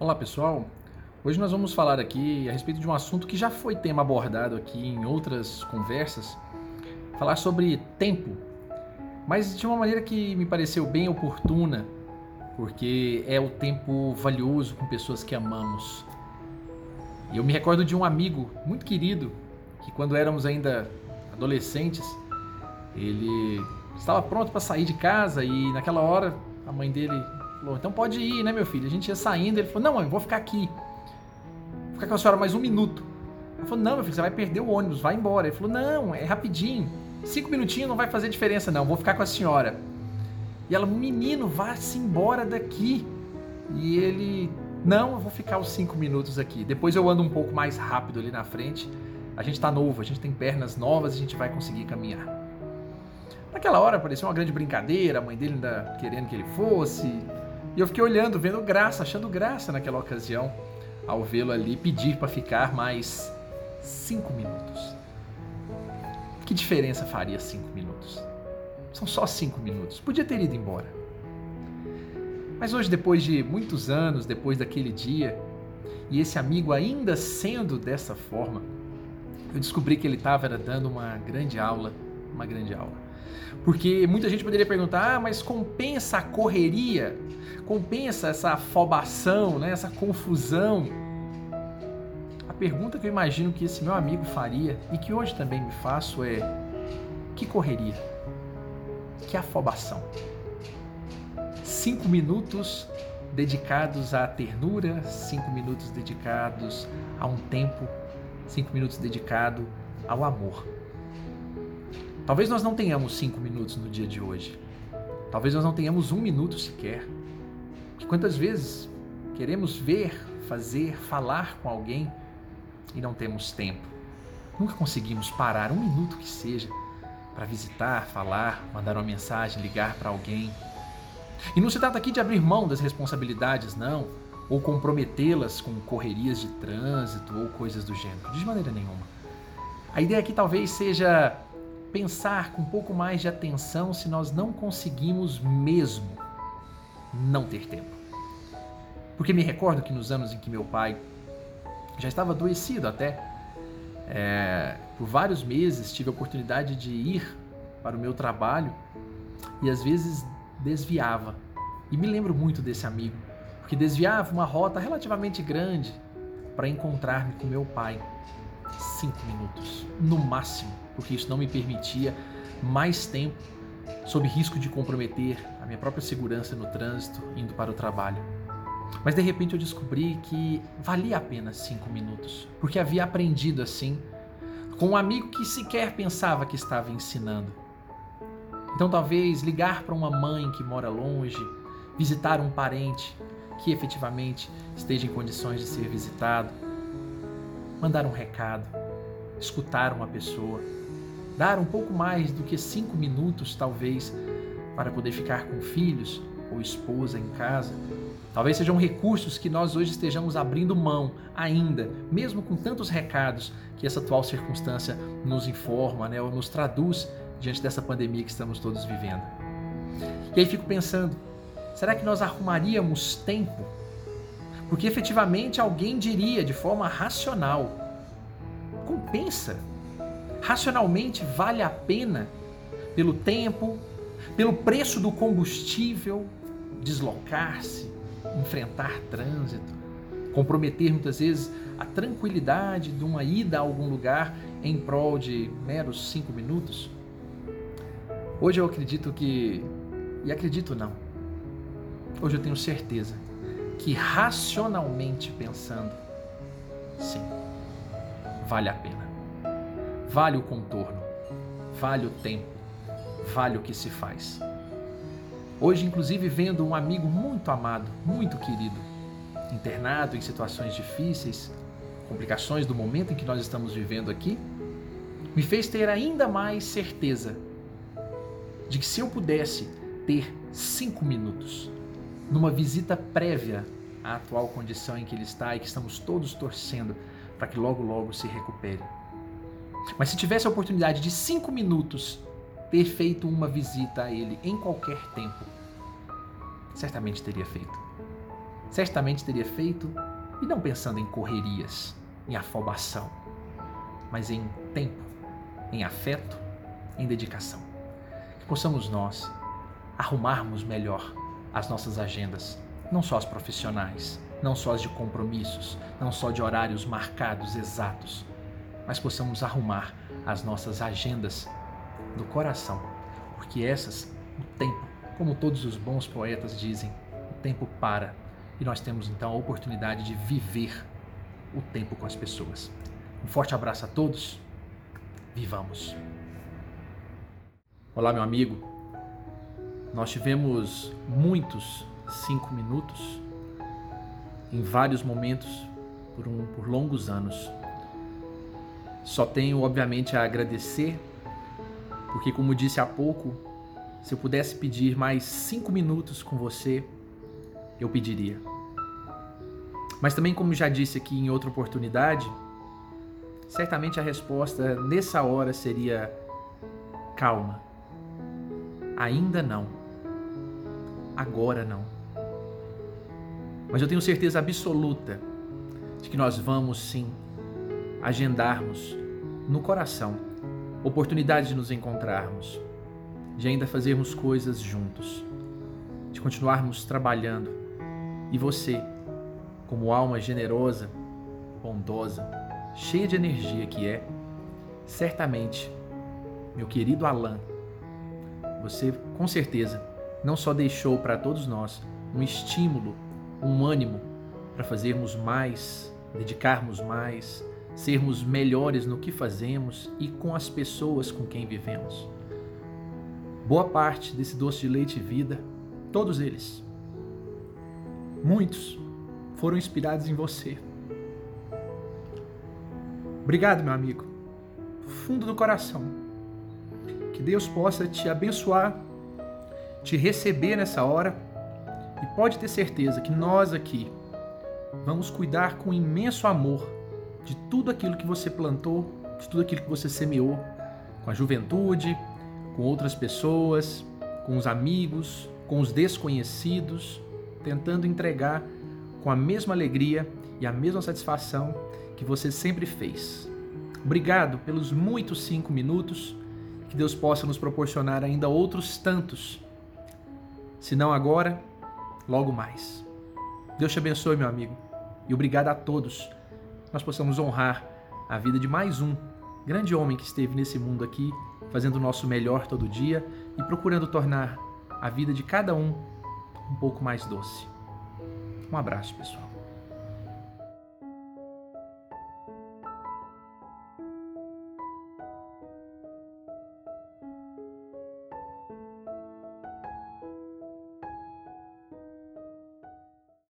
Olá pessoal, hoje nós vamos falar aqui a respeito de um assunto que já foi tema abordado aqui em outras conversas, falar sobre tempo, mas de uma maneira que me pareceu bem oportuna, porque é o tempo valioso com pessoas que amamos. E eu me recordo de um amigo muito querido que quando éramos ainda adolescentes, ele estava pronto para sair de casa e naquela hora a mãe dele Falou, então pode ir, né, meu filho? A gente ia saindo. Ele falou, não, mãe, vou ficar aqui. Vou ficar com a senhora mais um minuto. Ela falou, não, meu filho, você vai perder o ônibus, vai embora. Ele falou, não, é rapidinho. Cinco minutinhos não vai fazer diferença, não. Vou ficar com a senhora. E ela, menino, vá-se embora daqui. E ele, não, eu vou ficar os cinco minutos aqui. Depois eu ando um pouco mais rápido ali na frente. A gente tá novo, a gente tem pernas novas, a gente vai conseguir caminhar. Naquela hora parecia uma grande brincadeira, a mãe dele ainda querendo que ele fosse, e eu fiquei olhando, vendo graça, achando graça naquela ocasião, ao vê-lo ali pedir para ficar mais cinco minutos. Que diferença faria cinco minutos? São só cinco minutos. Podia ter ido embora. Mas hoje, depois de muitos anos, depois daquele dia, e esse amigo ainda sendo dessa forma, eu descobri que ele estava dando uma grande aula, uma grande aula. Porque muita gente poderia perguntar, ah, mas compensa a correria? Compensa essa afobação, né? essa confusão? A pergunta que eu imagino que esse meu amigo faria e que hoje também me faço é: que correria? Que afobação? Cinco minutos dedicados à ternura, cinco minutos dedicados a um tempo, cinco minutos dedicados ao amor. Talvez nós não tenhamos cinco minutos no dia de hoje. Talvez nós não tenhamos um minuto sequer. Que quantas vezes queremos ver, fazer, falar com alguém e não temos tempo. Nunca conseguimos parar um minuto que seja para visitar, falar, mandar uma mensagem, ligar para alguém. E não se trata aqui de abrir mão das responsabilidades, não, ou comprometê-las com correrias de trânsito ou coisas do gênero, de maneira nenhuma. A ideia aqui talvez seja pensar com um pouco mais de atenção se nós não conseguimos mesmo não ter tempo. Porque me recordo que nos anos em que meu pai já estava adoecido até, é, por vários meses tive a oportunidade de ir para o meu trabalho e às vezes desviava. E me lembro muito desse amigo, porque desviava uma rota relativamente grande para encontrar-me com meu pai. Cinco minutos, no máximo porque isso não me permitia mais tempo sob risco de comprometer a minha própria segurança no trânsito indo para o trabalho. Mas de repente eu descobri que valia a pena cinco minutos, porque havia aprendido assim com um amigo que sequer pensava que estava ensinando. Então talvez ligar para uma mãe que mora longe, visitar um parente que efetivamente esteja em condições de ser visitado, mandar um recado, escutar uma pessoa, dar um pouco mais do que cinco minutos, talvez, para poder ficar com filhos ou esposa em casa. Talvez sejam recursos que nós hoje estejamos abrindo mão ainda, mesmo com tantos recados que essa atual circunstância nos informa, né, ou nos traduz diante dessa pandemia que estamos todos vivendo. E aí fico pensando, será que nós arrumaríamos tempo? Porque efetivamente alguém diria de forma racional: compensa racionalmente vale a pena pelo tempo, pelo preço do combustível, deslocar-se, enfrentar trânsito, comprometer muitas vezes a tranquilidade de uma ida a algum lugar em prol de meros cinco minutos? Hoje eu acredito que, e acredito não, hoje eu tenho certeza que racionalmente pensando, sim, vale a pena. Vale o contorno, vale o tempo, vale o que se faz. Hoje, inclusive, vendo um amigo muito amado, muito querido, internado em situações difíceis, complicações do momento em que nós estamos vivendo aqui, me fez ter ainda mais certeza de que se eu pudesse ter cinco minutos numa visita prévia à atual condição em que ele está e que estamos todos torcendo para que logo, logo se recupere mas se tivesse a oportunidade de cinco minutos ter feito uma visita a ele em qualquer tempo, certamente teria feito. certamente teria feito e não pensando em correrias, em afobação, mas em tempo, em afeto, em dedicação. Que possamos nós arrumarmos melhor as nossas agendas, não só as profissionais, não só as de compromissos, não só de horários marcados exatos, mas possamos arrumar as nossas agendas do coração, porque essas, o tempo, como todos os bons poetas dizem, o tempo para e nós temos então a oportunidade de viver o tempo com as pessoas. Um forte abraço a todos. Vivamos. Olá, meu amigo. Nós tivemos muitos cinco minutos em vários momentos por, um, por longos anos. Só tenho, obviamente, a agradecer, porque, como disse há pouco, se eu pudesse pedir mais cinco minutos com você, eu pediria. Mas também, como já disse aqui em outra oportunidade, certamente a resposta nessa hora seria calma. Ainda não. Agora não. Mas eu tenho certeza absoluta de que nós vamos sim agendarmos no coração oportunidade de nos encontrarmos, de ainda fazermos coisas juntos, de continuarmos trabalhando e você, como alma generosa, bondosa, cheia de energia que é, certamente, meu querido Alain, você com certeza não só deixou para todos nós um estímulo, um ânimo para fazermos mais, dedicarmos mais, sermos melhores no que fazemos e com as pessoas com quem vivemos. Boa parte desse doce de leite e vida, todos eles, Muitos foram inspirados em você. Obrigado, meu amigo, do fundo do coração. Que Deus possa te abençoar, te receber nessa hora e pode ter certeza que nós aqui vamos cuidar com imenso amor de tudo aquilo que você plantou, de tudo aquilo que você semeou, com a juventude, com outras pessoas, com os amigos, com os desconhecidos tentando entregar com a mesma alegria e a mesma satisfação que você sempre fez. Obrigado pelos muitos cinco minutos. Que Deus possa nos proporcionar ainda outros tantos. Se não agora, logo mais. Deus te abençoe, meu amigo. E obrigado a todos. Nós possamos honrar a vida de mais um grande homem que esteve nesse mundo aqui, fazendo o nosso melhor todo dia e procurando tornar a vida de cada um um pouco mais doce. Um abraço, pessoal.